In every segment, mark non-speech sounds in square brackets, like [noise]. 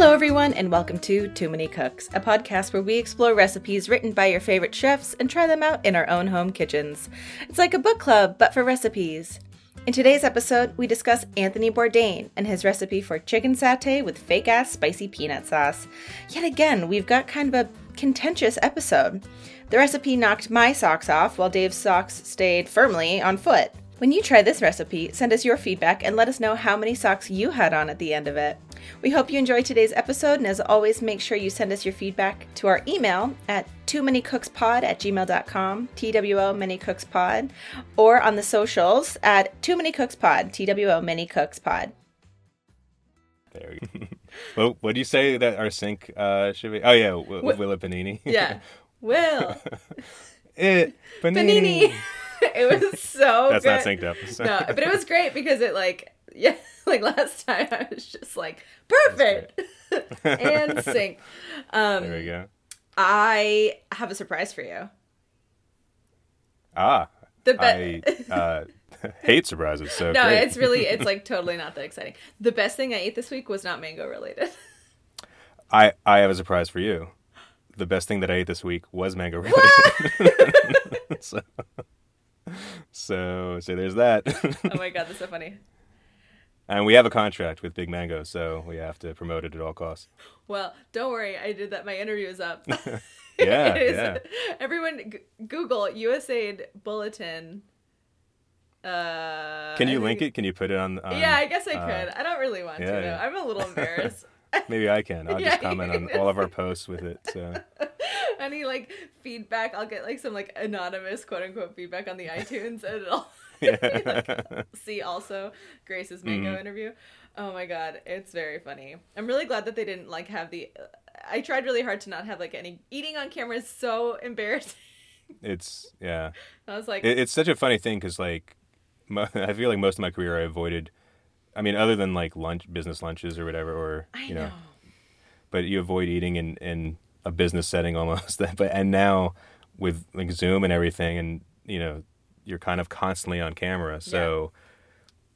Hello, everyone, and welcome to Too Many Cooks, a podcast where we explore recipes written by your favorite chefs and try them out in our own home kitchens. It's like a book club, but for recipes. In today's episode, we discuss Anthony Bourdain and his recipe for chicken satay with fake ass spicy peanut sauce. Yet again, we've got kind of a contentious episode. The recipe knocked my socks off while Dave's socks stayed firmly on foot. When you try this recipe, send us your feedback and let us know how many socks you had on at the end of it. We hope you enjoyed today's episode, and as always, make sure you send us your feedback to our email at too many cooks pod at gmail.com, TWO many cooks pod, or on the socials at too many cooks pod, TWO many cooks pod. There you go. [laughs] well, what do you say that our sync uh, should be? Oh, yeah, w- Wi- Willa Panini. [laughs] Yeah. Will. [laughs] it, Panini. Panini. it was so That's good. not synced up. So- No, but it was great because it like yeah, like last time I was just like perfect [laughs] and [laughs] sync. Um, There we go. I have a surprise for you. Ah, The I best. uh, [laughs] hate surprises. So no, great. it's really it's like totally not that exciting. The best thing I ate this week was not mango related. I I have a surprise for you. The best thing that I ate this week was mango related. so, so so there's that. oh my god, that's so funny. And we have a contract with Big Mango, so we have to promote it at all costs. Well, don't worry, I did that. My interview is up. [laughs] [laughs] Yeah, is- yeah. Everyone, g- Google USAID bulletin. Uh, Can you I link think- it? Can you put it on? on Yeah, I guess I uh, could. I don't really want yeah, to. Yeah. I'm a little embarrassed. [laughs] Maybe I can. I'll Yeah, just comment on all of our posts with it. So Any like feedback, I'll get like some like anonymous quote unquote feedback on the iTunes, and it'll yeah. [laughs] see also Grace's mango Mhm. interview. Oh my god, it's very funny. I'm really glad that they didn't like have the. I tried really hard to not have like any eating on camera is so embarrassing. it's yeah. I was like, It, it's such a funny thing because like mo- [laughs] I feel like most of my career I avoided. I mean, other than like lunch, business lunches or whatever, or I you know. know, but you avoid eating in in a business setting [laughs] almost. but and now with like Zoom and everything, and you know, you're kind of constantly on camera, so.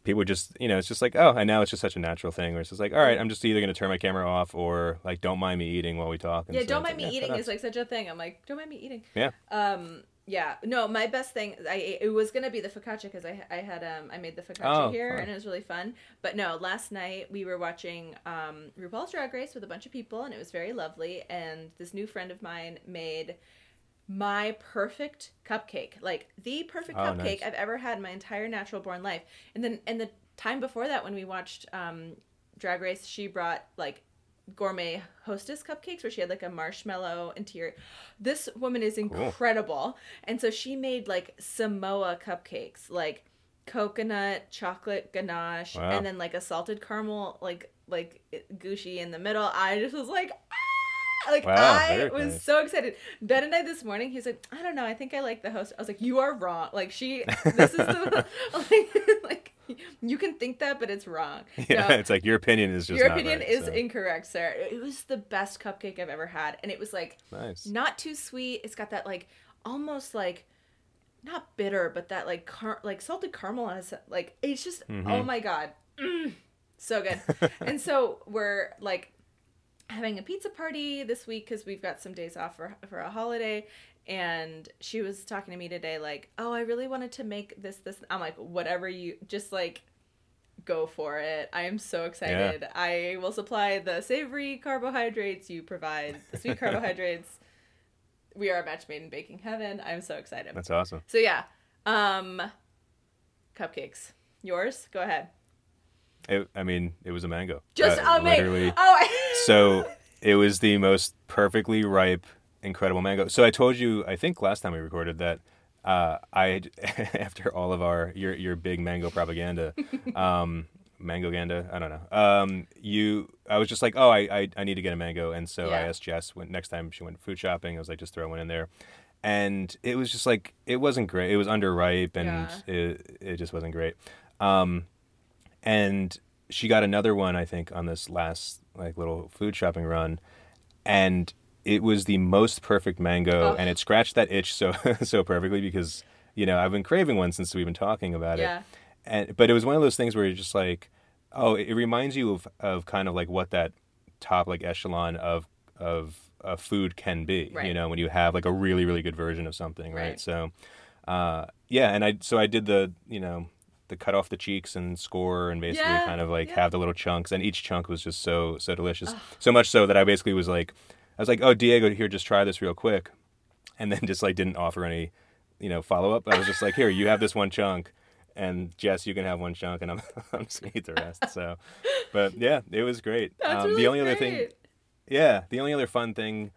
People just, you know, it's just like, oh, and now it's just such a natural thing where it's just like, all right, I'm just either going to turn my camera off or like, don't mind me eating while we talk. And Yeah, so don't mind me yeah, eating is like such a thing. I'm like, don't mind me eating. Yeah. Um. Yeah. No, my best thing. I it was gonna be the focaccia because I I had um I made the focaccia Oh, here fun. and it was really fun. But no, last night we were watching um RuPaul's Drag Race with a bunch of people and it was very lovely. And this new friend of mine made my perfect cupcake, like the perfect Oh, cupcake nice. I've ever had in my entire natural born life. And then and the time before that when we watched um Drag Race, she brought like gourmet hostess cupcakes where she had like a marshmallow interior. This woman is incredible. And so she made like Samoa cupcakes, like coconut chocolate ganache Wow. and then like a salted caramel like like gushy in the middle. I just was like! Like Wow, I was nice. so excited. Ben and I this morning, he's like, I don't know, I think I like the host. I was like, you are wrong. Like she, this is the like, [laughs] [laughs] like you can think that, but it's wrong. Yeah, No, it's like your opinion is just your opinion right, is so. incorrect, sir. It was the best cupcake I've ever had, and it was like nice. not too sweet. It's got that like almost like not bitter, but that like car- like salted caramel has like it's just oh Mhm. my god, Mm, so good. [laughs] and so we're like having a pizza party this week because we've got some days off for for a holiday. And she was talking to me today, like, "Oh, I really wanted to make this. This." I'm like, "Whatever you just like, go for it. I am so excited. I will supply the savory carbohydrates. You provide the sweet [laughs] carbohydrates. we are a match made in baking heaven. I'm so excited. That's awesome. So yeah, um, cupcakes. Yours? Go ahead. It, I mean, it was a mango. Just Uh, oh, mate. literally. Oh, I- [laughs] So it was the most perfectly ripe, incredible mango. So I told you, I think last time we recorded that uh, I, [laughs] after all of our your your big mango propaganda, [laughs] um, mango ganda, I don't know. Um, you, I was just like, oh, I, I, I need to get a mango, and so I asked Jess when next time she went food shopping, I was like, just throw one in there. And it was just like it wasn't great. It was underripe, and it it just wasn't great. Um, and she got another one i think on this last like little food shopping run and it was the most perfect mango Oh. and it scratched that itch so [laughs] so perfectly because you know i've been craving one since we've been talking about Yeah. it and but it was one of those things where you're just like oh it, it reminds you of of kind of like what that top like echelon of of uh, food can be. You know, when you have like a really really good version of something, right? Right. So, uh, yeah, and I so I did the you know the cut off the cheeks and score and basically Yeah, kind of like yeah. have the little chunks and each chunk was just so so delicious. So much so that I basically was like I was like, "Oh, Diego, here just try this real quick." And then just like didn't offer any, you know, follow up. I was just like, "Here, you have this one chunk." And Jess, you can have one chunk, and I'm, [laughs] I'm just gonna eat the rest. So, but yeah, it was great. That's Um, really the only other thing, yeah, the only other fun thing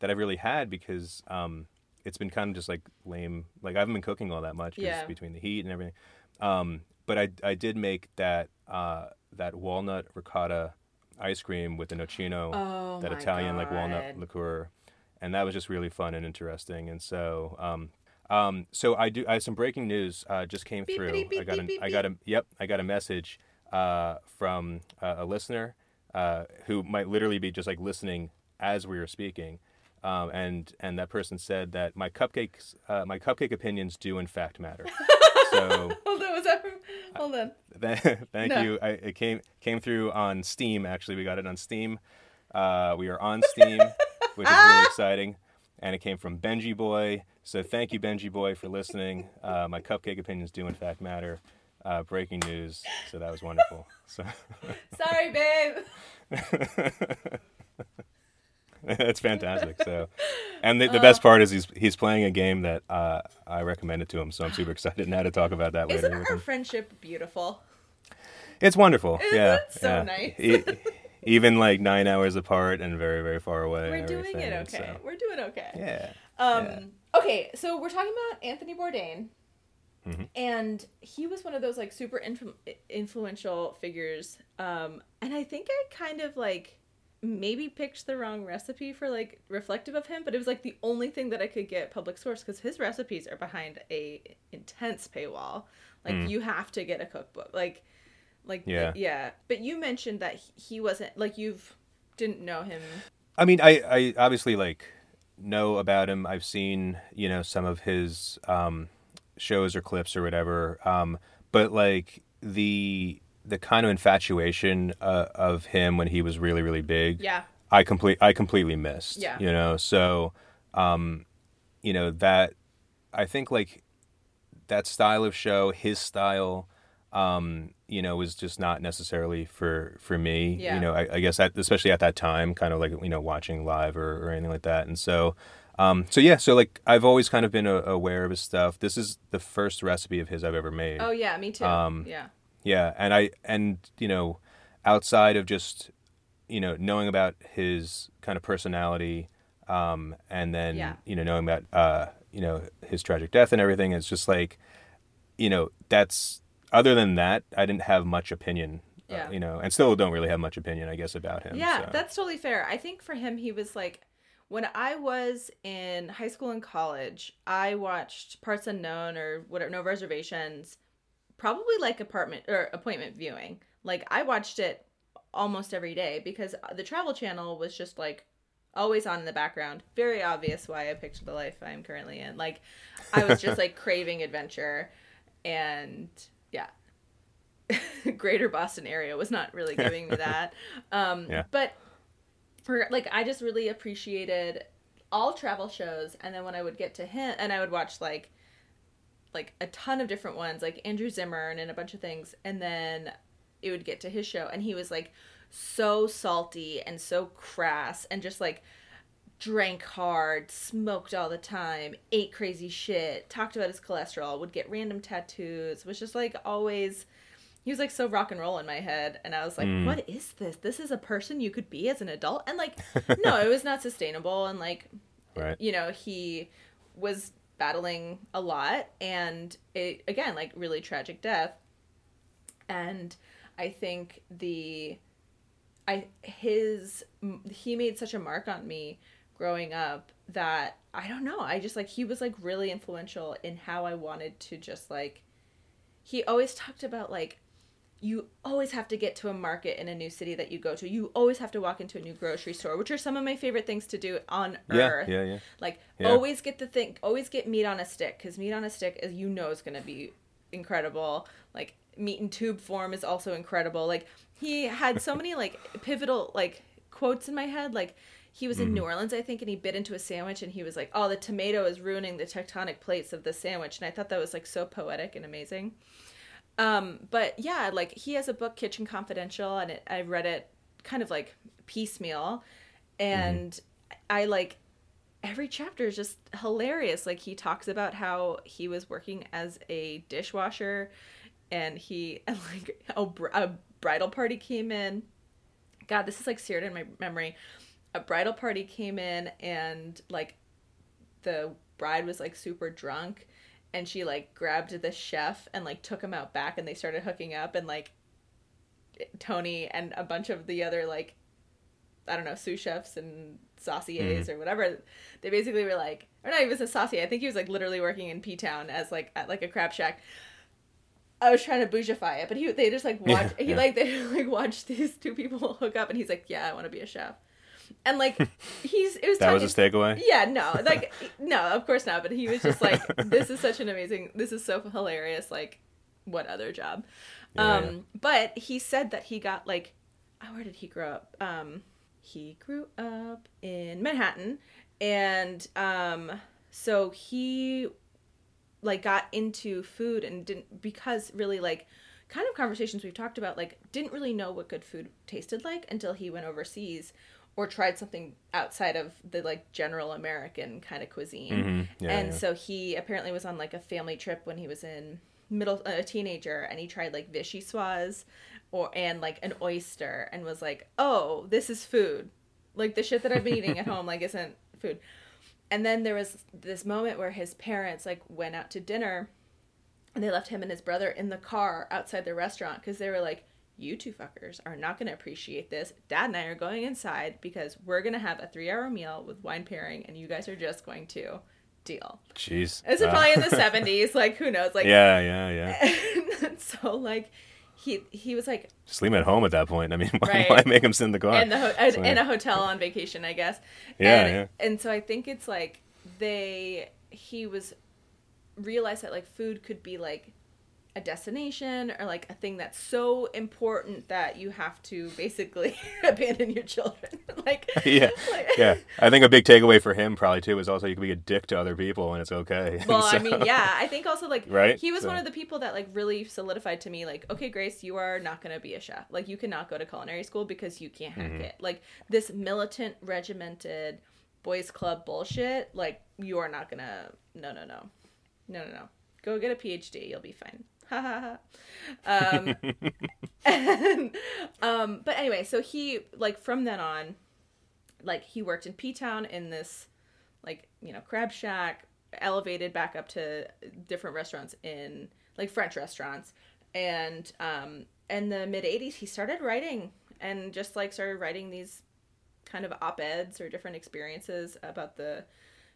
that I've really had because um, it's been kind of just like lame. Like I haven't been cooking all that much Yeah. between the heat and everything. Um, but I I did make that uh, that walnut ricotta ice cream with the nocino, Oh that Italian like walnut liqueur, and that was just really fun and interesting. And so. Um, um, so I do. I have some breaking news. Uh, just came Beep, through. beep, beep, I got. An, I got a. Yep. I got a message uh, from uh, a listener uh, who might literally be just like listening as we were speaking, um, and and that person said that my cupcakes, uh, my cupcake opinions do in fact matter. [laughs] so Hold on, was that from? Hold on. th- [laughs] thank No. you. I, it came came through on Steam. Actually, we got it on Steam. Uh, we are on Steam, [laughs] which is really exciting. And it came from Benji Boy. So thank you, Benji Boy, for listening. Uh, my cupcake opinions do in fact matter. Uh, breaking news. So that was wonderful. So Sorry, babe. [laughs] that's fantastic. So, [laughs] and the, the best part is he's he's playing a game that uh, I recommended to him. So I'm super excited now to talk about that Isn't later. with our friendship beautiful? It's wonderful. Isn't yeah, so yeah. nice? Even like nine hours apart and very very far away. We're doing it okay. so- We're doing okay. yeah. Um, Yeah. Okay, so we're talking about Anthony Bourdain, Mm-hmm. and he was one of those like super influ- influential figures. Um, and I think I kind of like maybe picked the wrong recipe for like reflective of him, but it was like the only thing that I could get public source because his recipes are behind a intense paywall. Like you have to get a cookbook, like, like Mm. Yeah. yeah. But you mentioned that he- he wasn't like you've didn't know him. I mean, I, I obviously like know about him. I've seen you know some of his um, shows or clips or whatever. Um, but like the the kind of infatuation uh, of him when he was really really big. Yeah. I complete I completely missed. Yeah. You know, so um, you know that I think like that style of show, his style, um, you know, was just not necessarily for for me. Yeah. You know, I, I guess at, especially at that time, kind of like you know watching live or, or anything like that, and so. Um, so yeah, so like I've always kind of been uh, aware of his stuff. This is the first recipe of his I've ever made. Oh yeah, me too. Um, yeah. Yeah, and I and you know, outside of just you know knowing about his kind of personality, um, and then Yeah. you know knowing about uh, you know his tragic death and everything, it's just like, you know, that's other than that, I didn't have much opinion. uh, you know, and still don't really have much opinion, I guess, about him. Yeah, so. that's totally fair. I think for him, he was like, when I was in high school and college, I watched Parts Unknown or whatever, No Reservations, probably like apartment or appointment viewing. Like I watched it almost every day because the Travel Channel was just like always on in the background. Very obvious why I picked the life I'm currently in. Like I was just like [laughs] craving adventure, and yeah. [laughs] Greater Boston area was not really giving me that. [laughs] Um, Yeah. But for like, I just really appreciated all travel shows, and then when I would get to him, and I would watch like like a ton of different ones, like Andrew Zimmern and a bunch of things, and then it would get to his show, and he was like so salty and so crass, and just like drank hard, smoked all the time, ate crazy shit, talked about his cholesterol, would get random tattoos, was just like always he was like so rock and roll in my head and I was like, mm. what is this? This is a person you could be as an adult? And like [laughs] no, it was not sustainable and like right. you know, he was battling a lot and it again like really tragic death. And I think the I his he made such a mark on me growing up that I don't know, I just like he was like really influential in how I wanted to just like he always talked about like you always have to get to a market in a new city that you go to. You always have to walk into a new grocery store, which are some of my favorite things to do on Yeah, earth. yeah, yeah. Like Yeah. always get the thing, always get meat on a stick because meat on a stick is you know is gonna be incredible. Like meat in tube form is also incredible. Like he had so many like [laughs] pivotal like quotes in my head. Like he was in Mm-hmm. New Orleans, I think, and he bit into a sandwich and he was like, "Oh, the tomato is ruining the tectonic plates of the sandwich." And I thought that was like so poetic and amazing. Um, but yeah, like he has a book, Kitchen Confidential, and it, I read it kind of like piecemeal, and I like every chapter is just hilarious. Like he talks about how he was working as a dishwasher, and he [laughs] and like a, a bridal party came in. God, this is like seared in my memory. A bridal party came in, and like the bride was like super drunk and she like grabbed the chef and like took him out back and they started hooking up and like Tony and a bunch of the other like I don't know sous chefs and sauciers mm-hmm. or whatever they basically were like or not he was a saucier I think he was like literally working in P Town as like at like a crab shack. I was trying to bougify it but he they just like watch [laughs] Yeah, he yeah. like they [laughs] like watched these two people [laughs] hook up and he's like yeah I want to be a chef and like [laughs] he's it was That was a takeaway. yeah, no, [laughs] like no, of course not. But he was just like, this is such an amazing, this is so hilarious. Like, what other job? Yeah, um, yeah. but he said that he got like, oh, where did he grow up? Um, he grew up in Manhattan, and um, so he like got into food and didn't because really like kind of conversations we've talked about like didn't really know what good food tasted like until he went overseas or tried something outside of the like general American kind of cuisine. Mhm. Yeah, and yeah. so he apparently was on like a family trip when he was in middle a teenager and he tried like vichyssoise or and like an oyster and was like, "Oh, this is food." Like the shit that I've been eating at home like isn't food. And then there was this moment where his parents like went out to dinner and they left him and his brother in the car outside the restaurant because they were like, You two fuckers are not going to appreciate this. Dad and I are going inside because we're going to have a three hour meal with wine pairing and you guys are just going to deal. Jeez. This is Wow. probably in the [laughs] 70s. Like, who knows? Like, yeah, yeah, yeah. [laughs] so, like, he he was like Just leave him at home at that point. I mean, [laughs] why, Right. why make him sit in the car? in the ho- So, in a hotel on vacation, I guess. Yeah, and, yeah. And so I think it's like they he was realized that like food could be like a destination or like a thing that's so important that you have to basically [laughs] abandon your children. [laughs] like [laughs] yeah, like- yeah. I think a big takeaway for him probably too is also you can be a dick to other people and it's okay. Well, I mean, yeah, I think also like Right? he was So- one of the people that like really solidified to me like, okay, Grace, you are not going to be a chef. Like you cannot go to culinary school because you can't hack Mm-hmm. it. Like this militant, regimented boys club bullshit, like you are not to No, no, no. No, no, no. Go get a PhD, you'll be fine. [laughs] Um [laughs] and, um but anyway, so he like from then on like he worked in P Town in this like you know crab shack elevated back up to different restaurants in like french restaurants. And um in the mid 80s he started writing and just like started writing these kind of op-eds or different experiences about the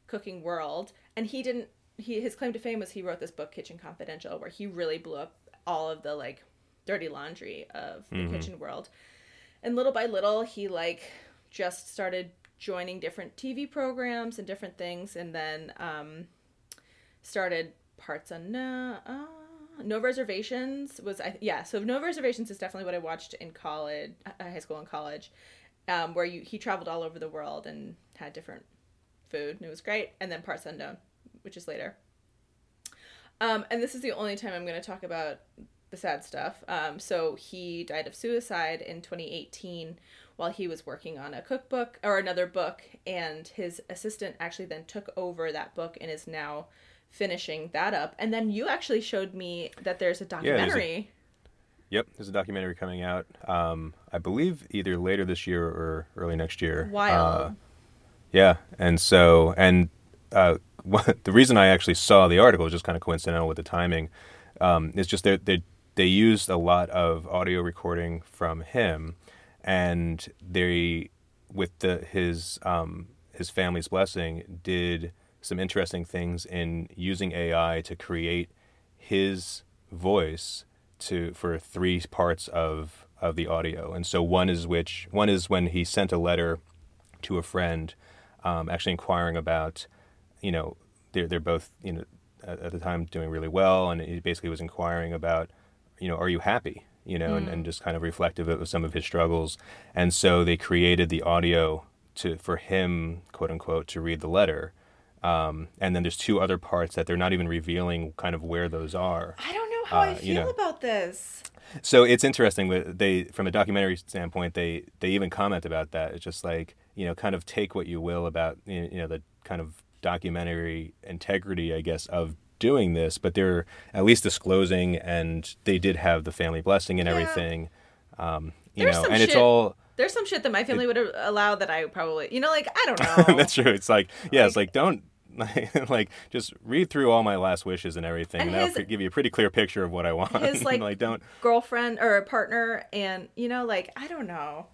cooking world. And he didn't he his claim to fame was he wrote this book kitchen confidential where he really blew up all of the like dirty laundry of the kitchen world. And little by little he like just started joining different tv programs and different things and then um started parts on no uh, no reservations was I, yeah so no reservations is definitely what i watched in college uh, high school and college um, where you he traveled all over the world and had different food and it was great. And then parts unknown which is later um, and this is the only time i'm going to talk about the sad stuff um, so he died of suicide in 2018 while he was working on a cookbook or another book and his assistant actually then took over that book and is now finishing that up and then you actually showed me that there's a there's a- documentary Yep, there's a documentary coming out. Um, I believe either later this year or early next year. Wild. Uh, yeah, and so and uh, [laughs] the reason I actually saw the article is just kind of coincidental with the timing. Um, it's just that they they used a lot of audio recording from him, and they with the his um, his family's blessing did some interesting things in using AI to create his voice to for three parts of of the audio. And so one is which one is when he sent a letter to a friend, um, actually inquiring about, you know, they're they're both you know at, at the time doing really well, and he basically was inquiring about, you know, are you happy? you know, and, and just kind of reflective of some of his struggles. And so they created the audio to for him, quote unquote, to read the letter. Um, and then there's two other parts that they're not even revealing kind of where those are. I don't know how I Uh, feel you know. about this. So it's interesting that they, from a documentary standpoint, they they even comment about that. It's just like you know, kind of take what you will about you know the kind of documentary integrity, I guess, of doing this, but they're at least disclosing, and they did have the family blessing and Yeah. everything. Um, you There's know, some and it's shit- all. There's some shit that my family would allow that I probably, you know, like I don't [laughs] know. that's true. It's like yeah, it's like don't. [laughs] like just read through all my last wishes and everything, And and, that'll give you a pretty clear picture of what I want. His, [laughs] like- like don't, girlfriend or a partner, and you know, like I don't know.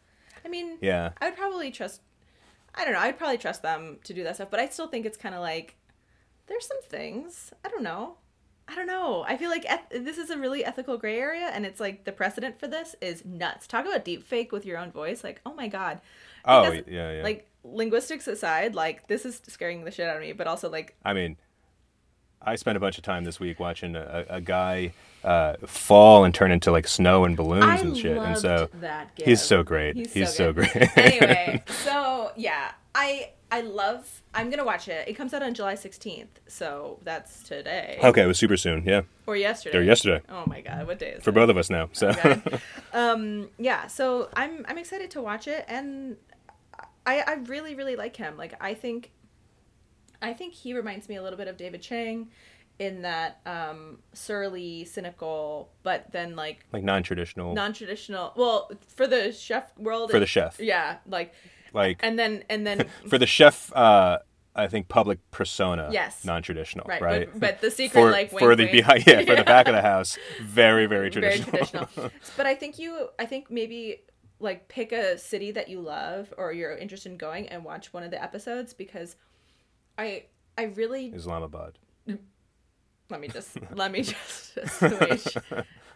I mean, yeah. I would probably trust. I don't know. I'd probably trust them to do that stuff, but I still think it's kind of like there's some things. I don't know. I don't know. I feel like eth- this is a really ethical gray area, and it's like the precedent for this is nuts. Talk about deep fake with your own voice. Like, oh my god. I Oh yeah, yeah. Like linguistics aside, like this is scaring the shit out of me. But also like, I mean, I spent a bunch of time this week watching a, a guy uh, fall and turn into like snow and balloons I and shit, and so that. he's so great. He's, so, good. great. anyway, [laughs] so yeah, I I love. I'm gonna watch it. It comes out on July 16th, so that's today okay, it was super soon. Yeah, or yesterday. or yesterday Oh my god, what day is for it? both of us now. So Okay. um, yeah, so I'm I'm excited to watch it, and I I really really like him. Like I think, I think he reminds me a little bit of David Chang, in that um surly, cynical, but then like like non-traditional non-traditional. Well, for the chef world, for it- the chef, yeah, like like and then and then [laughs] for the chef. Uh, I think public persona, Yes. non-traditional, Right, right? but- but the secret, for, like, for the wink. behind, yeah, for Yeah. the back of the [laughs] house, very, very very traditional. traditional. [laughs] but I think you, I think maybe like pick a city that you love or you're interested in going and watch one of the episodes because I, I really Islamabad. let me just [laughs] let me just, just.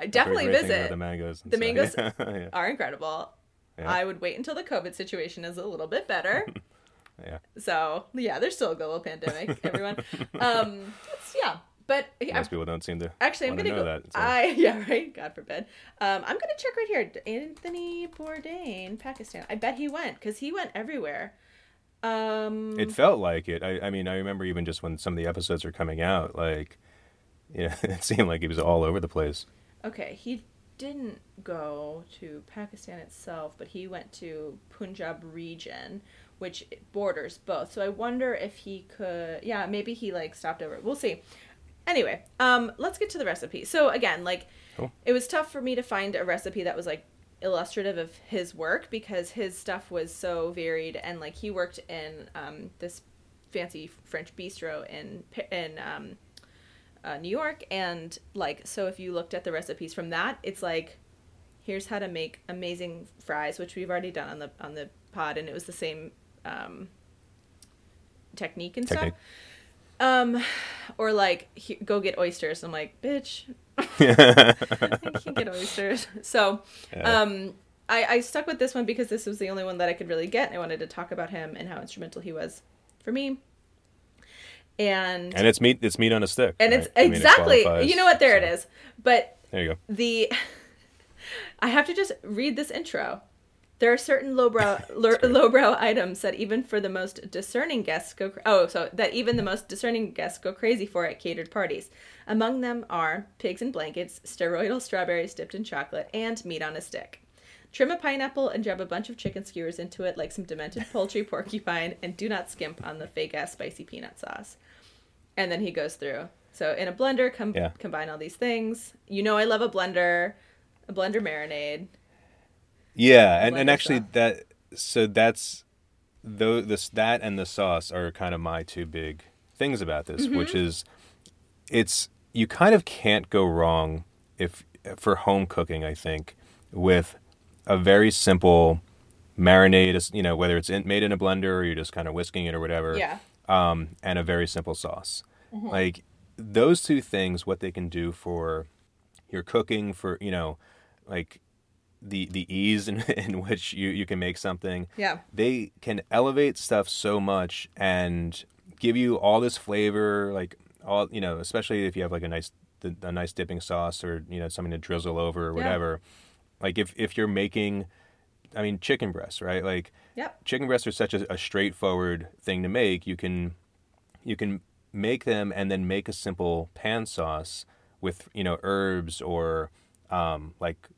I definitely Great things about visit. the mangoes. The stuff. mangoes [laughs] yeah. Are incredible. Yeah. I would wait until the COVID situation is a little bit better. [laughs] yeah. so yeah, there's still a global pandemic. Everyone, um, it's, yeah. But I, Most people don't seem to Actually, I'm gonna go. that. so- I yeah right. God forbid. Um, I'm gonna check right here. Anthony Bourdain, Pakistan. I bet he went because he went everywhere. Um, It felt like it. I, I mean, I remember even just when some of the episodes are coming out, like, [laughs] yeah, it seemed like he was all over the place. okay, he didn't go to Pakistan itself, but he went to Punjab region, which borders both. So I wonder if he could. Yeah, maybe he like stopped over. We'll see. Anyway, um, let's get to the recipe. So again, like, Cool. it was tough for me to find a recipe that was like illustrative of his work because his stuff was so varied and like he worked in um, this fancy French bistro in in um, uh, New York and like so if you looked at the recipes from that it's like here's how to make amazing fries which we've already done on the on the pod and it was the same um, technique and stuff um or like go get oysters i'm like bitch I [laughs] can't [laughs] get oysters. So, Yeah. um, I, I stuck with this one because this was the only one that I could really get, and I wanted to talk about him and how instrumental he was for me. And and it's meat. It's meat on a stick. and right? it's I mean, it exactly you know what there so- it is. But There you go. the [laughs] I have to just read this intro. There are certain lowbrow [laughs] lo- lowbrow items that even for the most discerning guests go. Oh, so that even the most discerning guests go crazy for at catered parties. Among them are pigs in blankets, steroidal strawberries dipped in chocolate, and meat on a stick. Trim a pineapple and jab a bunch of chicken skewers into it like some demented poultry [laughs] porcupine, and do not skimp on the fake ass spicy peanut sauce. And then he goes through. So in a blender, com- Yeah. combine all these things. You know I love a blender, a blender marinade. Yeah, and, and actually that so that's though this that and the sauce are kind of my two big things about this, Mm-hmm. which is it's you kind of can't go wrong if for home cooking. I think with a very simple marinade, you know, whether it's in, made in a blender or you're just kind of whisking it or whatever. Yeah. um, and a very simple sauce. Mm-hmm. Like those two things, what they can do for your cooking, for you know, like the the ease in, [laughs] in which you you can make something. Yeah. They can elevate stuff so much and give you all this flavor, like all you know, especially if you have like a nice a nice dipping sauce or you know something to drizzle over or Yeah. whatever. Like if if you're making, I mean, chicken breasts, right? Like Yep. chicken breasts are such a, a straightforward thing to make. You can you can make them and then make a simple pan sauce with you know herbs or um, like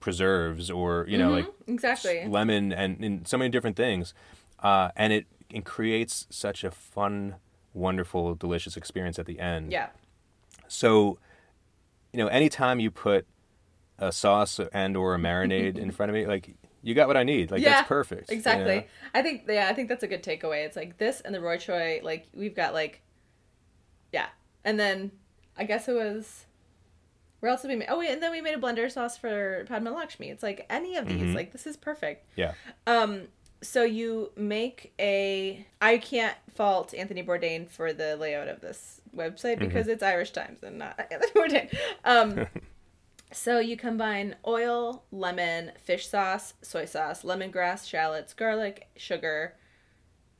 preserves or you know like Exactly. lemon and, and so many different things, uh, and it, it creates such a fun, wonderful, delicious experience at the end. Yeah. So, you know, anytime you put a sauce and or a marinade in [laughs] front of me, like you got what I need. Like yeah. that's perfect. you Exactly. know? I think yeah, I think that's a good takeaway. It's like this and the Roy Choi, like we've got like yeah. And then I guess it was where else did we make? Oh, wait, and then we made a blender sauce for Padma Lakshmi. It's like any of these, Mhm. like this is perfect. Yeah. Um, so you make a. I can't fault Anthony Bourdain for the layout of this website because it's Irish Times and not [laughs] Anthony Bourdain. Um, [laughs] so you combine oil, lemon, fish sauce, soy sauce, lemongrass, shallots, garlic, sugar.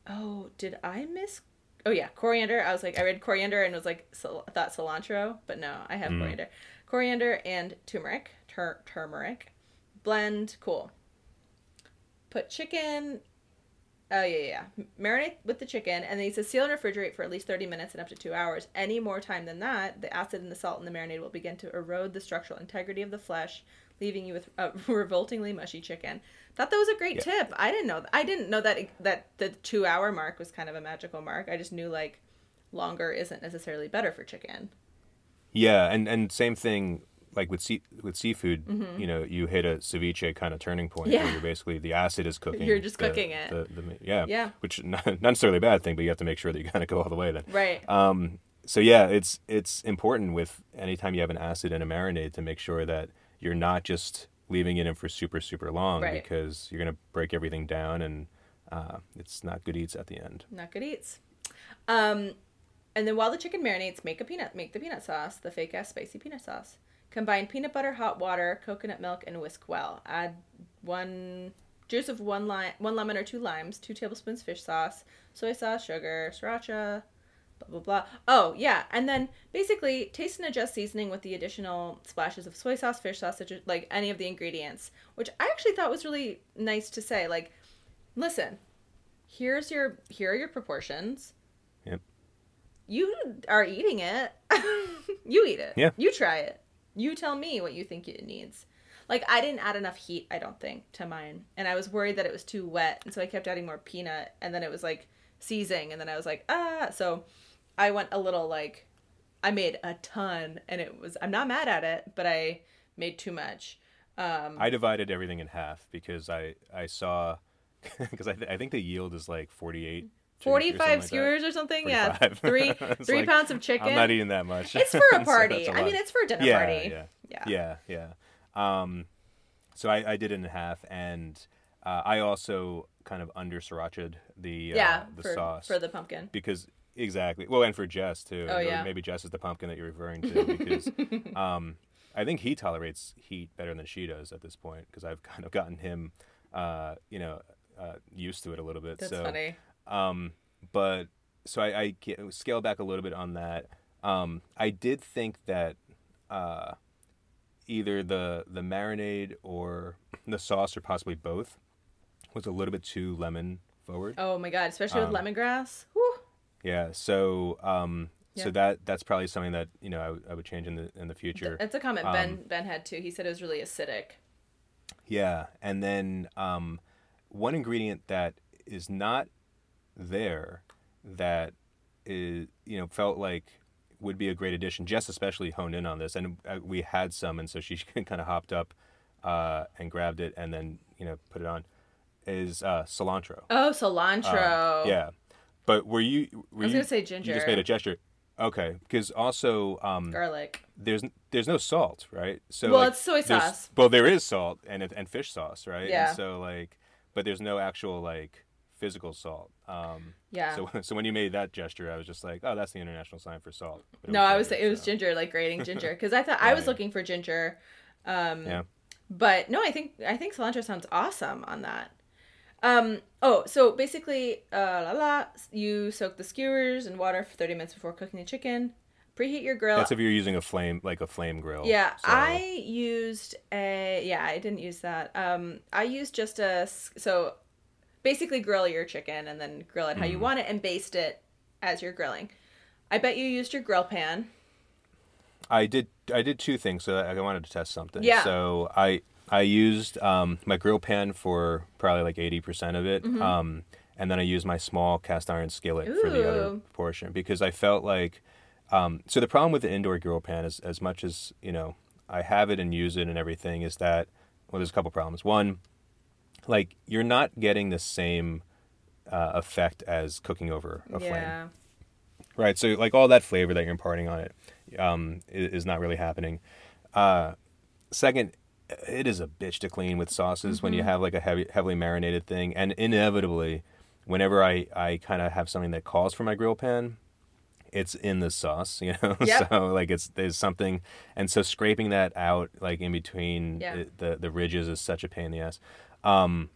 Oh, did I miss? Oh yeah, coriander. I was like, I read coriander and was like, I thought cilantro, but no, I have coriander, coriander and turmeric, tur- turmeric, blend. Cool. Put chicken. Oh yeah, yeah. yeah. Marinate with the chicken, and then he says seal and refrigerate for at least thirty minutes and up to two hours. Any more time than that, the acid and the salt in the marinade will begin to erode the structural integrity of the flesh, leaving you with a [laughs] revoltingly mushy chicken. Thought that was a great Yeah. tip. I didn't know. I didn't know that that the two hour mark was kind of a magical mark. I just knew like longer isn't necessarily better for chicken. Yeah, and and same thing like with sea, with seafood, Mm-hmm. you know, you hit a ceviche kind of turning point Yeah. where you're basically the acid is cooking. You're just the- cooking it. The, the, yeah, Yeah. which [laughs] not, not necessarily a bad thing, but you have to make sure that you kind of go all the way then. Right. Um, so yeah, it's it's important with anytime you have an acid in a marinade to make sure that you're not just leaving it in for super super long Right. because you're gonna break everything down and uh, it's not good eats at the end. Not good eats. Um, and then while the chicken marinates, make a peanut, make the peanut sauce, the fake ass spicy peanut sauce. Combine peanut butter, hot water, coconut milk, and whisk well. Add one juice of one lime, one lemon or two limes, two tablespoons fish sauce, soy sauce, sugar, sriracha, blah blah blah. Oh yeah, and then basically taste and adjust seasoning with the additional splashes of soy sauce, fish sauce, like any of the ingredients, which I actually thought was really nice to say. Like, listen, here's your here are your proportions. You are eating it. [laughs] you eat it. Yeah. You try it. You tell me what you think it needs. Like I didn't add enough heat, I don't think, to mine, and I was worried that it was too wet, and so I kept adding more peanut, and then it was like seizing, and then I was like, ah. So I went a little like, I made a ton, and it was. I'm not mad at it, but I made too much. Um, I divided everything in half because I I saw [laughs] because I, th- I think the yield is like 48 chickens or something 45 skewers or something. Yeah, [laughs] three [laughs] three like, pounds of chicken. I'm not eating that much. It's for [laughs] a party. that's a I mean, it's for a dinner yeah, party. Yeah, Yeah. yeah, yeah, yeah. Um, so I, I did it in half, and uh, I also kind of under sriracha'd the uh, Yeah, the for, sauce for the pumpkin. because exactly well, and for Jess too. Oh, yeah. maybe Jess is the pumpkin that you're referring to because um, I think he tolerates heat better than she does at this point because I've kind of gotten him, uh, you know, uh, used to it a little bit. That's so, funny. Um, but so I, I scale back a little bit on that. Um, I did think that uh, either the the marinade or the sauce, or possibly both, was a little bit too lemon forward. Oh my god, especially Um, with lemongrass. Whew. Yeah. So um, Yeah. so that that's probably something that you know I, would- I would change in the in the future. That's a comment um, Ben Ben had too. He said it was really acidic. Yeah, and then um, one ingredient that is not there that is you know felt like would be a great addition. Jess especially honed in on this, and uh, we had some, and so she [laughs] kind of hopped up uh, and grabbed it, and then you know put it on. Is uh, cilantro? Oh, cilantro. Um, yeah, but were you? Were I was you, gonna say ginger. You just made a gesture. Okay, because also um, Garlic. there's there's no salt, right? So Well, like, it's soy sauce. Well, there is salt and and fish sauce, right? Yeah. And so like, but there's no actual like physical salt. Um, Yeah. So [laughs] so when you made that gesture, I was just like, oh, that's the international sign for salt. No, I was ginger, it was ginger, like grating ginger, [laughs] because I thought I was yeah. looking for ginger. Um, Yeah. But no, I think I think cilantro sounds awesome on that. Um, oh, so basically, uh, la la, you soak the skewers in water for thirty minutes before cooking the chicken. preheat your grill. That's if you're using a flame, like a flame grill. Yeah, So- I used a yeah, I didn't use that. Um, I used just a, so basically grill your chicken and then grill it how Mm. you want it and baste it as you're grilling. I bet you used your grill pan. I did. I did two things. So I wanted to test something. Yeah. So I I used um, my grill pan for probably like eighty percent of it, Mm-hmm. um, and then I used my small cast iron skillet for the other portion because I felt like. Um, so the problem with the indoor grill pan is, as much as you know, I have it and use it and everything, is that well, there's a couple problems. One, like you're not getting the same uh, effect as cooking over a flame. Right. So like all that flavor that you're imparting on it um, is, not really happening. Uh, second, it is a bitch to clean with sauces when you have like a heavy, heavily marinated thing, and inevitably, whenever I I kind of have something that calls for my grill pan, it's in the sauce, [laughs] you know. Yep. so like it's there's something, and so scraping that out like in between Yeah. the, the the ridges is such a pain in the ass. Um,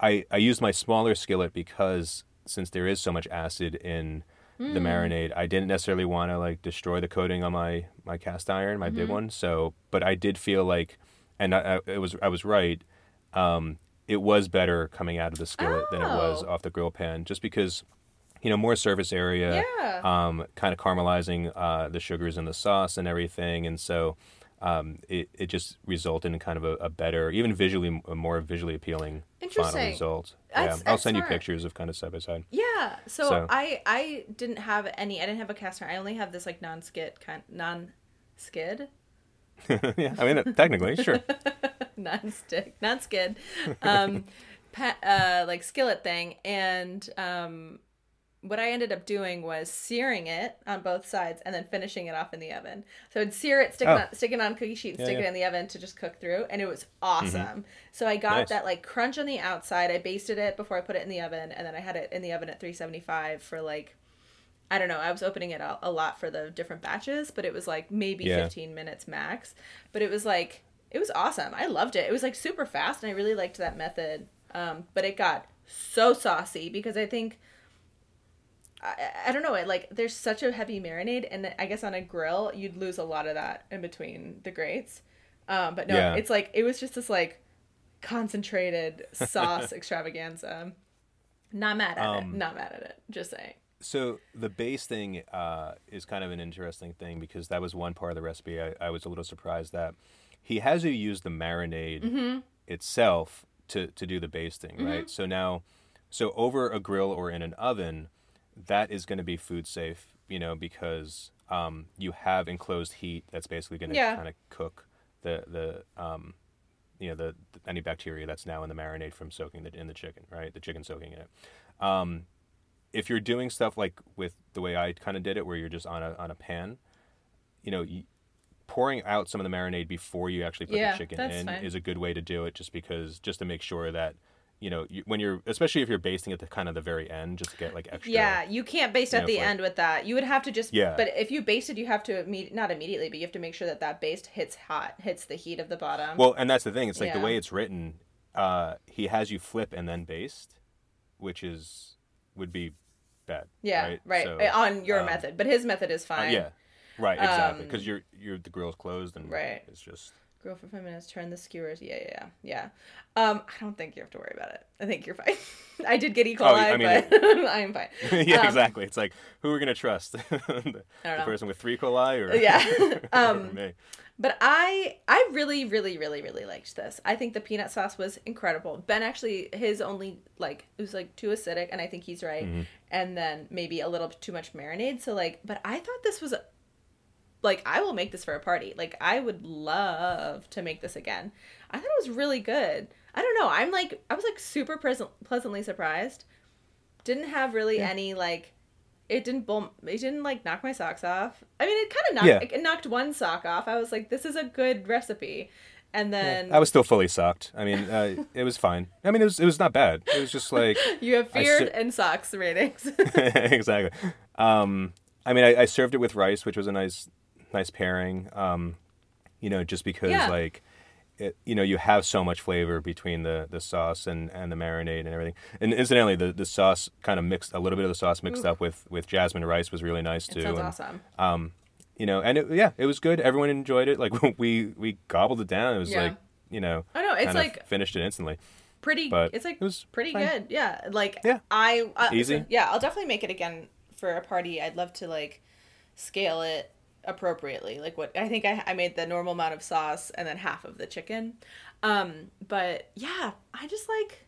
I I used my smaller skillet because since there is so much acid in the marinade, I didn't necessarily want to like destroy the coating on my my cast iron, my big one. So, but I did feel like, and I, I, it was I was right. Um, it was better coming out of the skillet than it was Oh. off the grill pan, just because you know more surface area Yeah. um, kind of caramelizing uh, the sugars in the sauce and everything, and so um, it it just resulted in kind of a, a better, even visually, a more visually appealing final result. That's- yeah, I'll send you pictures of kind of side by side. Yeah. So, So- I I didn't have any. I didn't have a cast iron. I only have this like non skid kind non skid [laughs] yeah, I mean technically, sure. [laughs] non-stick, non skid, um, [laughs] pa- uh, like skillet thing. And um, what I ended up doing was searing it on both sides and then finishing it off in the oven. So I'd sear it, stick, Oh. it, on, stick it on a cookie sheet, and Yeah, stick it in the oven to just cook through, and it was awesome. So I got Nice. that like crunch on the outside. I basted it before I put it in the oven, and then I had it in the oven at 375 for like. I don't know. I was opening it a, a lot for the different batches, but it was like maybe Yeah. 15 minutes max. But it was like it was awesome. I loved it. It was like super fast, and I really liked that method. Um, but it got so saucy because I think I, I don't know. It like there's such a heavy marinade, and I guess on a grill you'd lose a lot of that in between the grates. Um, but no, Yeah. it's like it was just this like concentrated [laughs] sauce extravaganza. Not mad at it. Um, Not mad at it. Just saying. So the base thing uh, is kind of an interesting thing because that was one part of the recipe. I, I was a little surprised that he has you use the marinade Mm-hmm. itself to to do the basting, right? So now, so over a grill or in an oven, that is going to be food safe, you know, because um, you have enclosed heat that's basically going to Yeah. kind of cook the the um, you know the, the any bacteria that's now in the marinade from soaking the, in the chicken, right? The chicken soaking in it. Um, if you're doing stuff like with the way I kind of did it, where you're just on a on a pan, you know, you, pouring out some of the marinade before you actually put Yeah, the chicken in fine. is a good way to do it, just because just to make sure that you know you, when you're especially if you're basting at the kind of the very end, just to get like extra. Yeah, you can't baste you at know, the for- end with that. You would have to just. Yeah. But if you basted, you have to imme- not immediately, but you have to make sure that that baste hits hot, hits the heat of the bottom. Well, and that's the thing. It's like Yeah. the way it's written. Uh, he has you flip and then baste, which is would be bad. yeah, right. right. So, on your um, method, but his method is uh, fine. yeah. Right. Exactly. Um, Because you're you're the grill's closed and Right. it's just. Grill for five minutes. Turn the skewers. Yeah, yeah, yeah. yeah. Um, I don't think you have to worry about it. I think you're fine. [laughs] I did get E. coli, Oh, I mean, but I am [laughs] fine. [laughs] yeah, Um, exactly. It's like who are we gonna trust? the, the person with three coli or Yeah. or Um, me? But I I really really really really liked this. I think the peanut sauce was incredible. Ben actually his only like it was like too acidic and I think he's right. Mm-hmm. And then maybe a little too much marinade. So like but I thought this was like I will make this for a party. Like I would love to make this again. I thought it was really good. I don't know. I'm like I was like super present, pleasantly surprised. Didn't have really any like it didn't bum it didn't like knock my socks off. I mean it kind of knocked Yeah. it knocked one sock off. I was like this is a good recipe. And then I was still fully socked. I mean, uh, it was fine. I mean, it was it was not bad. It was just like [laughs] you have I fear ser- and socks ratings. [laughs] exactly. Um, I mean, I, I served it with rice, which was a nice nice pairing. Um, you know, just because Yeah. like. It, you know, you have so much flavor between the, the sauce and, and the marinade and everything. And incidentally, the, the sauce kind of mixed a little bit of the sauce mixed up with, with jasmine rice was really nice too. it sounds and, awesome. Um, you know, and it, yeah, it was good. Everyone enjoyed it. Like [laughs] we we gobbled it down. It was Yeah. like you know, I know it's like finished it instantly. pretty. but it's like it was pretty fine. good. Yeah, like Yeah. I uh, Easy. yeah, I'll definitely make it again for a party. I'd love to like scale it appropriately. Like what I think I I made the normal amount of sauce and then half of the chicken. Um, but yeah, I just like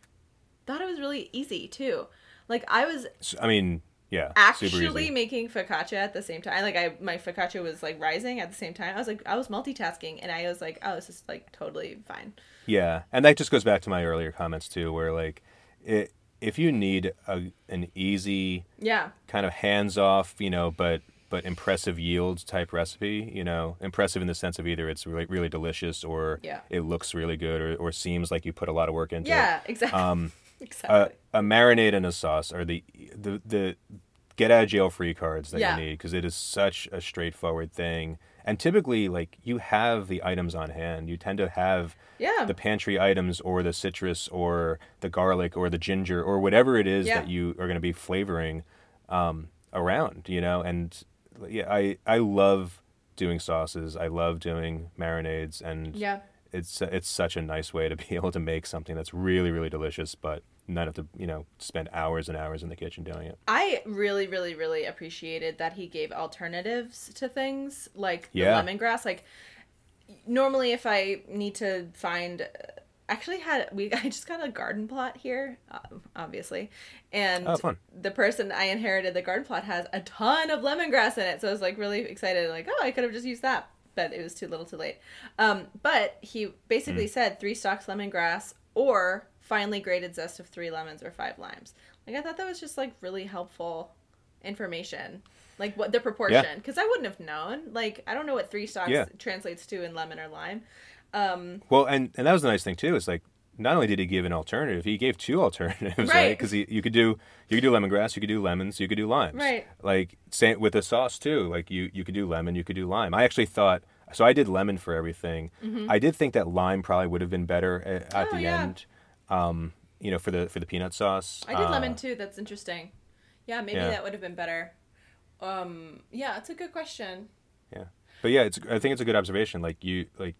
thought it was really easy too. Like I was I mean, yeah, actually making focaccia at the same time. Like I my focaccia was like rising at the same time. I was like I was multitasking and I was like, oh, this is like totally fine. Yeah, and that just goes back to my earlier comments too, where like, it, if you need a an easy Yeah. kind of hands off, you know, but but impressive yields type recipe, you know, impressive in the sense of either it's really really delicious or Yeah. it looks really good or, or seems like you put a lot of work into it. Yeah, exactly. Um, [laughs] exactly. a, a marinade and a sauce are the the the get out of jail free cards that Yeah. you need because it is such a straightforward thing. And typically, like you have the items on hand. You tend to have yeah. the pantry items or the citrus or the garlic or the ginger or whatever it is Yeah. that you are going to be flavoring um, around. You know, and yeah, I I love doing sauces. I love doing marinades, and yeah. it's it's such a nice way to be [laughs] able to make something that's really really delicious, but not have to you know spend hours and hours in the kitchen doing it. I really, really, really appreciated that he gave alternatives to things like the Yeah. lemongrass. Like normally, if I need to find, actually had we [laughs] I just got a garden plot here, uh, obviously, and Oh, the person I inherited the garden plot has a ton of lemongrass in it. So I was like really excited, like oh I could have just used that, but it was too little, too late. Um, but he basically Hmm. said three stalks lemongrass or finely grated zest of three lemons or five limes. Like I thought that was just like really helpful information. Like what the proportion, because I wouldn't have known. Like I don't know what three stalks Yeah. translates to in lemon or lime. Um, Well, and and that was the nice thing too. Is like not only did he give an alternative, he gave two [laughs] alternatives, right? Right. Because you could do you could do lemongrass, you could do lemons, you could do limes, Right. Like same with the sauce too. Like you you could do lemon, you could do lime. I actually thought so. I did lemon for everything. I did think that lime probably would have been better at, at Mm-hmm. Oh, the yeah. end. Um, you know, for the for the peanut sauce. I did Uh, lemon too. That's interesting. Yeah, maybe Yeah. that would have been better. Um, yeah, it's a good question. Yeah, but yeah, it's. I think it's a good observation. Like you, like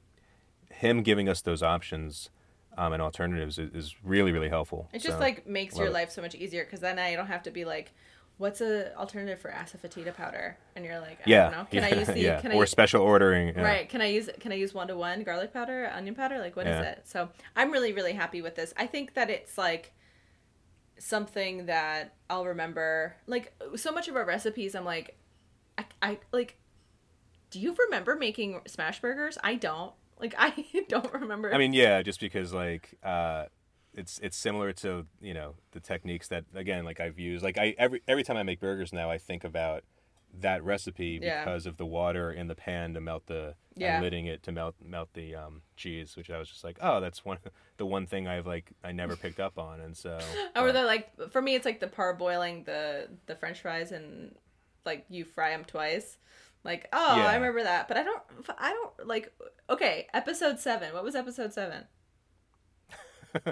him giving us those options um, and alternatives is, is really really helpful. It just So, like makes your it. life so much easier because then I don't have to be like, "What's a alternative for asafoetida powder?" And you're like, "I yeah, don't know. Can yeah, I use the? [laughs] yeah, Can I or I special ordering. yeah. right? Can I use can I use one to one garlic powder, onion powder? Like what is it? So I'm really really happy with this. I think that it's like something that I'll remember. Like so much of our recipes, I'm like, I, I like. Do you remember making smash burgers? I don't. Like I [laughs] don't remember. I mean, yeah, just because like uh, it's it's similar to you know the techniques that again like I've used. Like I every every time I make burgers now, I think about that recipe Yeah. because of the water in the pan to melt the Yeah. lidding it to melt melt the um, cheese, which I was just like, oh, that's one [laughs] the one thing I've like I never picked up on, and so [laughs] Or uh, they're like for me, it's like the parboiling the the French fries and like you fry them twice. Like oh, Yeah. I remember that, but I don't. I don't like. Okay, episode seven. What was episode seven? [laughs]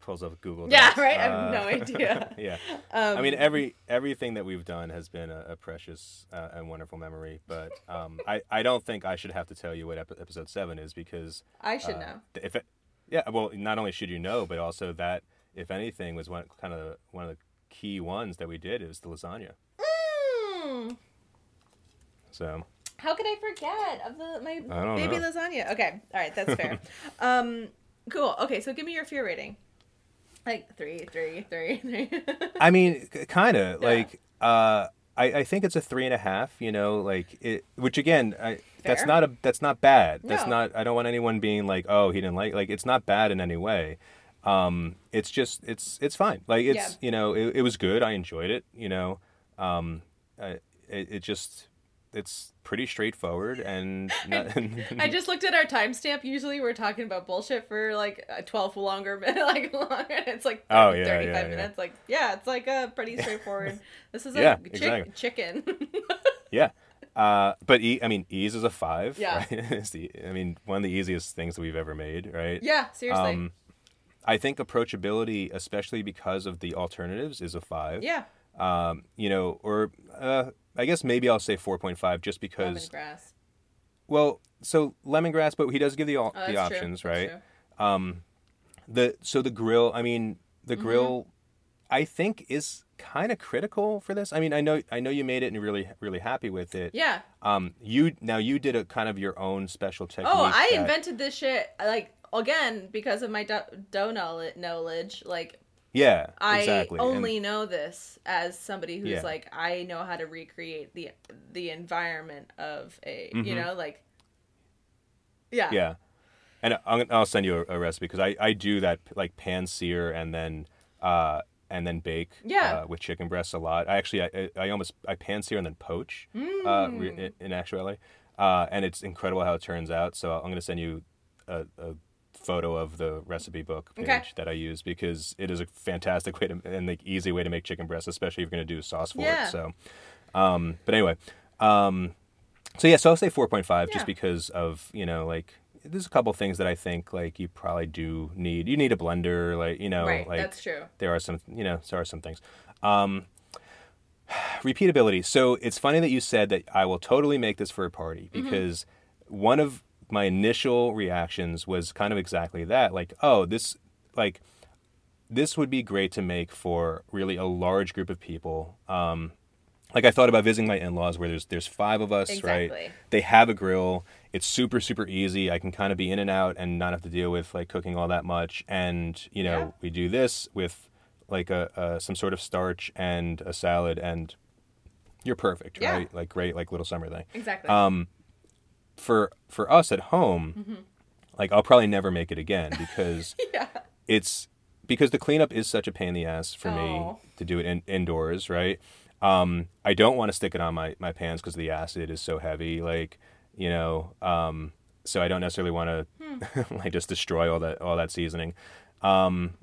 pulls up Google. Yeah, Docs. right. I have Uh, no idea. [laughs] yeah. Um, I mean, every everything that we've done has been a, a precious uh, and wonderful memory. But um, I I don't think I should have to tell you what ep- episode seven is because I should uh, know. if it, yeah, well, not only should you know, but also that if anything was one kind of one of the key ones that we did is the lasagna. So how could I forget of the my baby know. lasagna? Okay, all right, that's fair. [laughs] um, cool. Okay, so give me your fear rating. Like three, three, three, [laughs] three. I mean, kind of Yeah. like uh, I I think it's a three and a half. You know, like it, which again, I, that's not a that's not bad. That's not. I don't want anyone being like, oh, he didn't like. Like it's not bad in any way. Um, it's just it's it's fine. Like it's Yeah. you know it, it was good. I enjoyed it. You know, um, I, it it just it's pretty straightforward and [laughs] not, [laughs] I just looked at our timestamp. Usually we're talking about bullshit for like a 12 longer [laughs] minute, like longer. It's like 30, Oh, yeah, 35 yeah, yeah. minutes. Like, yeah, it's like a pretty straightforward. This is a Yeah, chick- exactly. chicken. yeah. Uh, but e, I mean, ease is a five. Yeah. Right? it's the, I mean, one of the easiest things that we've ever made. Right. yeah, seriously. Um, I think approachability, especially because of the alternatives, is a five. yeah. Um, you know, or uh, I guess maybe I'll say four point five just because. Lemongrass. Well, so lemongrass, but he does give the Oh, the true. options, That's right? true. Um, the so the grill. I mean, the Mm-hmm. grill. I think is kind of critical for this. I mean, I know I know you made it and you're really really happy with it. Yeah. Um, you now you did a kind of your own special technique. Oh, I that- invented this shit like again because of my do- dough knowledge. Like Yeah, I exactly. And- only know this as somebody who's Yeah. like I know how to recreate the the environment of a you Mhm. know like yeah Yeah, and I'm, I'll send you a, recipe because I, I do that like pan sear and then uh and then bake Yeah. uh, with chicken breasts a lot. I actually I, I almost I pan sear and then poach uh, re- Mm. in, in actuality, uh, and it's incredible how it turns out. So I'm gonna send you a, a photo of the recipe book page Okay. that I use because it is a fantastic way to and the easy way to make chicken breasts, especially if you're gonna do sauce for Yeah. it. So, um, but anyway, um, so yeah, so I'll say 4.5 Yeah. just because of, you know, like there's a couple things that I think like you probably do need. You need a blender, like, you know, right like that's true there are some, you know, there are some things. Um [sighs] repeatability. So it's funny that you said that I will totally make this for a party Mm-hmm. because one of my initial reactions was kind of exactly that. Like, oh, this like this would be great to make for really a large group of people. Um, like I thought about visiting my in-laws where there's there's five of us, Exactly. right? They have a grill. It's super super easy. I can kind of be in and out and not have to deal with like cooking all that much. And you know, Yeah. we do this with like a, a some sort of starch and a salad, and you're perfect, Yeah. right? Like great, like little summer thing exactly um, for for us at home, Mm-hmm. like I'll probably never make it again because [laughs] yeah it's because the cleanup is such a pain in the ass for Oh. me to do it in, indoors, right? Um, I don't want to stick it on my my pans because the acid is so heavy, like you know. Um, so I don't necessarily want to Hmm. [laughs] like just destroy all that all that seasoning. Um,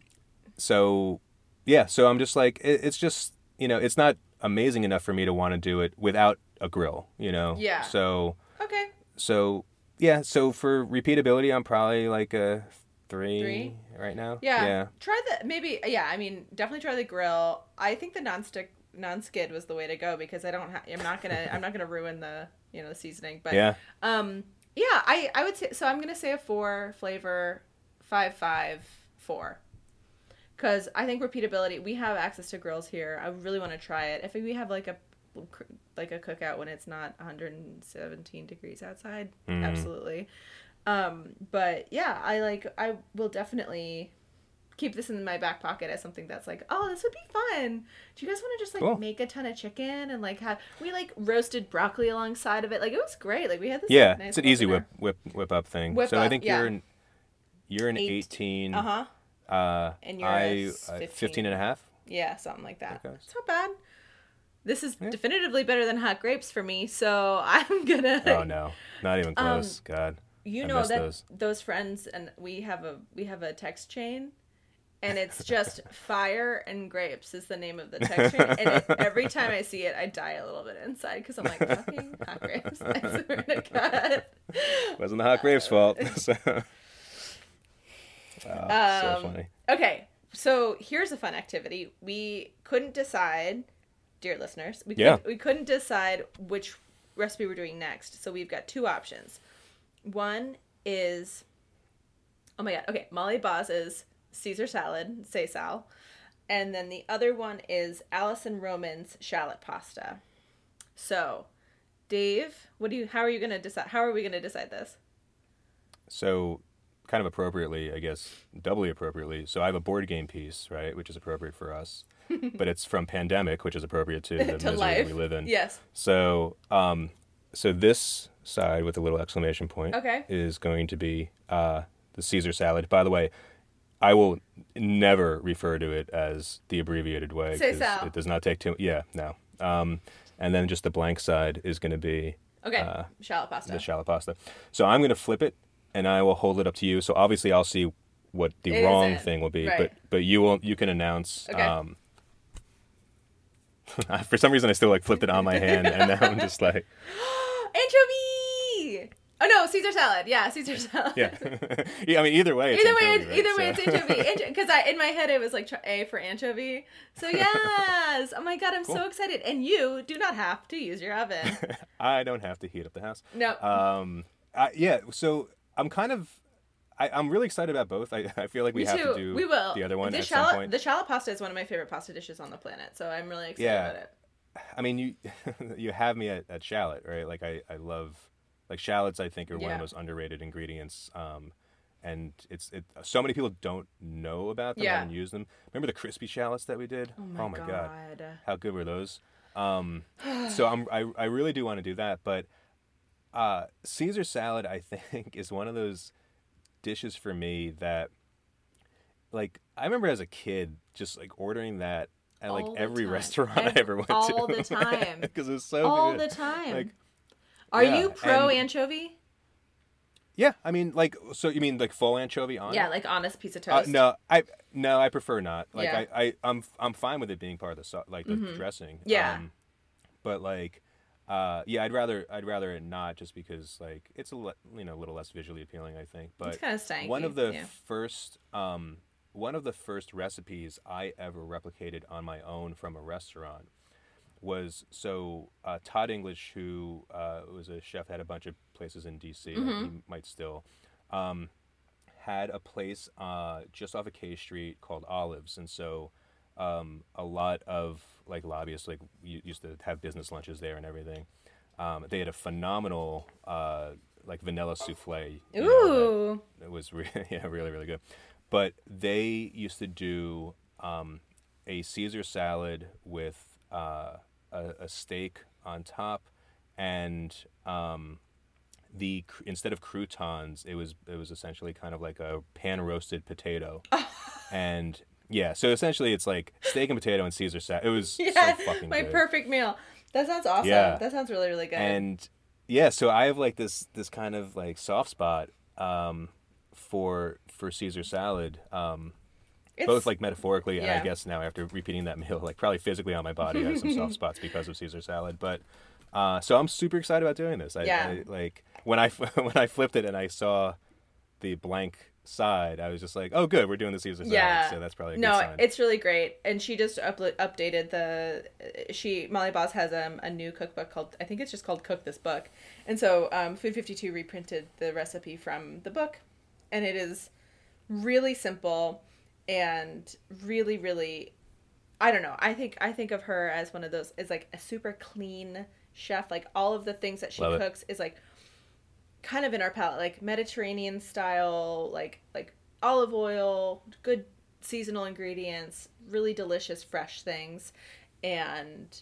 so yeah, so I'm just like it, it's just you know it's not amazing enough for me to want to do it without a grill, you know. Yeah. So okay so yeah, so for repeatability, I'm probably like a three, Three? right now. yeah Yeah. try the maybe yeah I mean definitely try the grill I think the nonstick non-skid was the way to go because I don't ha- I'm not gonna I'm not gonna ruin the you know the seasoning but Yeah. Um, yeah, I I would say so. I'm gonna say a four flavor, five five four, because I think repeatability. We have access to grills here. I really want to try it. If we have like a like a cookout when it's not 117 degrees outside, Mhm. absolutely. Um, but yeah, I like. I will definitely keep this in my back pocket as something that's like, oh, this would be fun. Do you guys want to just like Cool. make a ton of chicken and like have we like roasted broccoli alongside of it? Like it was great. Like we had this. Yeah, nice it's an easy dinner. whip whip whip up thing. Whip so I think yeah. you're in you're an Eight- 18. Uh huh. Uh And you're I a uh, 15. 15 and a half. Yeah, something like that. Okay. It's not bad. This is Yeah. definitively better than hot grapes for me, so [laughs] I'm gonna. Oh no, not even Um, close. God. You I know that those. those. friends and we have a we have a text chain, and it's just [laughs] fire and grapes is the name of the text chain. And it, every time I see it, I die a little bit inside because I'm like fucking hot grapes. I swear to God. [laughs] Wasn't the hot grapes fault. so. So Um, funny. Okay, so here's a fun activity. We couldn't decide, dear listeners. We Yeah. couldn't, we couldn't decide which recipe we're doing next. So we've got two options. One is, oh my god, okay, Molly Baz's Caesar salad, Cae Sal, and then the other one is Alison Roman's shallot pasta. So, Dave, what do you? How are you gonna decide? How are we gonna decide this? So, kind of appropriately, I guess, doubly appropriately. So I have a board game piece, right, which is appropriate for us, [laughs] but it's from Pandemic, which is appropriate to [laughs] the to misery we live in. Yes. So, um, so this side with a little exclamation point Okay. is going to be uh, the Caesar salad. By the way, I will never refer to it as the abbreviated way Cae Sal. it does not take too. Yeah, no. Um, and then just the blank side is going to be Okay. Uh, shallot pasta. the shallot pasta. So I'm going to flip it, and I will hold it up to you. So obviously, I'll see what the Is wrong thing will be, Right. but but you will you can announce. Okay. Um, [laughs] for some reason, I still like flipped it on my hand, and now I'm just like, [gasps] Anchovy! Oh no, Caesar salad. Yeah, Caesar [laughs] salad. Yeah. [laughs] yeah. I mean, either way. It's either way, right? either way, it's anchovy. Because I in my head it was like A for anchovy. So yes. oh my god, I'm so excited. And you do not have to use your oven. I don't have to heat up the house. No. Um. I, yeah. So I'm kind of. I, I'm really excited about both. I, [laughs] I feel like we Me have too. to do we will. the other one the at shallot, some point. The shallot pasta is one of my favorite pasta dishes on the planet, so I'm really excited Yeah. about it. I mean, you [laughs] you have me at, at shallot, right? Like I, I love like shallots. I think are one of the most underrated ingredients. Um, and it's it. So many people don't know about them. Yeah. Haven't used them. Remember the crispy shallots that we did? Oh my, god. how good were those? Um, [sighs] so I'm I, I really do want to do that, but uh, Caesar salad I [laughs] think is one of those dishes for me that like I remember as a kid just like ordering that at like All the every time. restaurant I ever went to all the [laughs] time. because it was so All good. the time. Like Are yeah, you pro and- anchovy? yeah, I mean like so you mean like full anchovy on? Yeah, like honest pizza Uh, toast. no, I no, I prefer not. Like Yeah. I, I, I'm I'm fine with it being part of the like the dressing. Mm-hmm. Yeah. Um, but like, uh, yeah, I'd rather I'd rather it not just because like it's a le- you know a little less visually appealing. I think. But stanky, one of the yeah. first um one of the first recipes I ever replicated on my own from a restaurant was so uh, Todd English, who uh, was a chef, had a bunch of places in D.C. Mm-hmm. He might still. Um, had a place uh, just off of K Street called Olives, and so um, a lot of like lobbyists like used to have business lunches there and everything. Um, they had a phenomenal uh, like vanilla souffle. you know, that- Ooh. it was re- [laughs] yeah really really good but they used to do um, a caesar salad with uh, a, a steak on top and um, the instead of croutons it was it was essentially kind of like a pan roasted potato [laughs] and yeah so essentially it's like steak and potato and caesar salad it was [laughs] Yeah, so fucking my good perfect meal. That sounds awesome. Yeah. That sounds really, really good. and yeah so i have like this this kind of like soft spot um for for caesar salad um both like metaphorically and i guess now after repeating that meal like probably physically on my body i have some soft [laughs] spots because of caesar salad but uh so i'm super excited about doing this i, Yeah. I like when i [laughs] when i flipped it and i saw the blank side i was just like oh good we're doing the caesar salad yeah. so that's probably a no, good sign it's really great. And she just uplo- updated the. She Molly Baz has um, a new cookbook called I think it's just called Cook This Book, and so um, Food Fifty Two reprinted the recipe from the book, and it is really simple and really really. I don't know. I think I think of her as one of those is like a super clean chef. Like all of the things that she Love cooks is like kind of in our palate, like Mediterranean style, like like olive oil, good seasonal ingredients, really delicious fresh things, and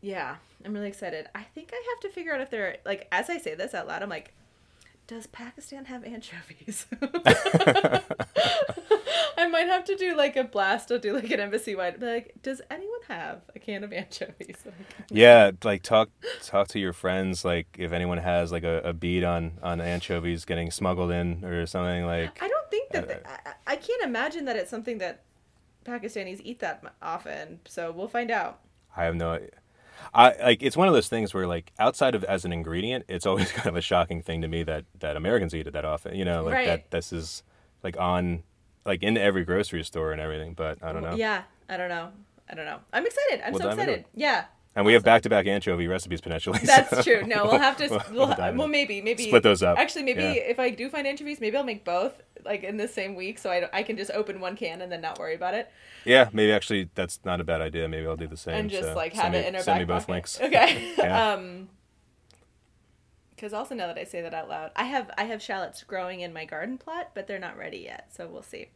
yeah, I'm really excited. I think I have to figure out if they're like as I say this out loud, I'm like, does Pakistan have anchovies? [laughs] [laughs] I might have to do like a blast. I'll do like an embassy wide. Like, does anyone have a can of anchovies? Like, Yeah, like talk talk to your friends. Like if anyone has like a, a bead on on anchovies getting smuggled in or something. Like I don't think that Uh, the- I, I can't imagine that it's something that Pakistanis eat that often. So we'll find out. I have no. I like it's one of those things where like outside of as an ingredient, it's always [laughs] kind of a shocking thing to me that that Americans eat it that often. You know, like Right. that this is like on like in every grocery store and everything. But I don't know. Yeah, I don't know. I don't know. I'm excited. I'm We'll so excited. it. Yeah. And we have back to back anchovy recipes potentially. That's so true. No, we'll [laughs] have to. We'll, we'll dive well, maybe, maybe Split those up. Actually, maybe Yeah. if I do find anchovies, maybe I'll make both like in the same week, so I, I can just open one can and then not worry about it, Yeah, maybe actually that's not a bad idea. Maybe I'll do the same. and just so like have it in our Send back me both pocket. links. Okay. [laughs] Yeah. [laughs] um. Because also now that I say that out loud, I have I have shallots growing in my garden plot, but they're not ready yet, so we'll see.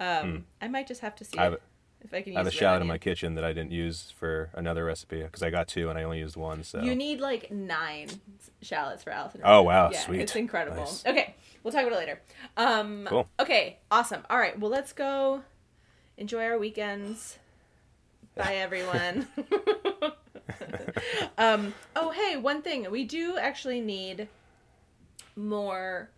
Um, I might just have to see. I have- if I can. I have a shallot in my kitchen that I didn't use for another recipe because I got two and I only used one. So You need like nine shallots for Alison. Oh, wow, yeah, sweet. It's incredible. Nice. Okay, we'll talk about it later. Um, Cool. Okay, awesome. All right, well, let's go enjoy our weekends. Bye, everyone. [laughs] [laughs] um, oh, hey, one thing. We do actually need more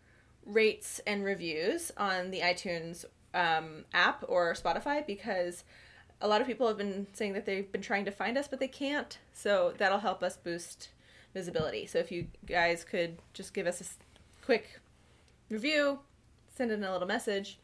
rates and reviews on the iTunes um, app or Spotify because a lot of people have been saying that they've been trying to find us, but they can't. So that'll help us boost visibility. So if you guys could just give us a quick review, send in a little message.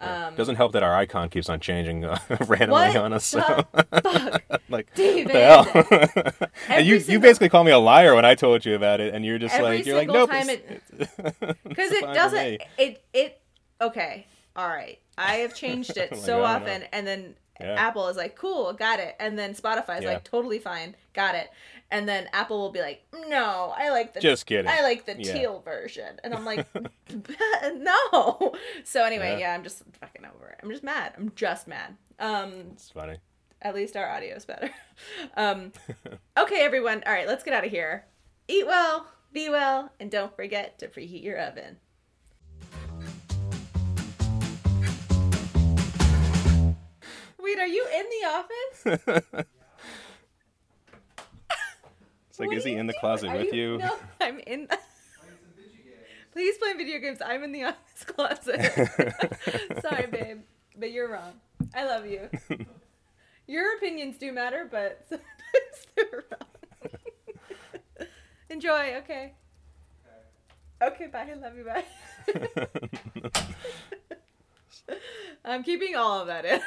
Um, Doesn't help that our icon keeps on changing uh, [laughs] randomly what on us. So. [laughs] like David. the hell? [laughs] and Every you you basically call me a liar when I told you about it, and you're just Every like you're like nope. because it's it doesn't it it okay all right i have changed it Like, so often know. and then Yeah. apple is like cool got it and then spotify is Yeah. like totally fine got it and then apple will be like no i like the Just kidding. i like the Yeah. teal version and i'm like [laughs] [laughs] no so anyway Yeah. i'm just fucking over it i'm just mad i'm just mad um It's funny. at least our audio is better. [laughs] Um, okay, everyone. All right, let's get out of here. Eat well, be well, and don't forget to preheat your oven. Wait, are you in the office? [laughs] It's like, What is he in the closet with you? [laughs] No, I'm in. The... [laughs] Please play video games. I'm in the office closet. Sorry, babe, but you're wrong. I love you. Your opinions do matter, but sometimes they're wrong. Enjoy. Okay. Okay. Bye. I love you. Bye. I'm keeping all of that in.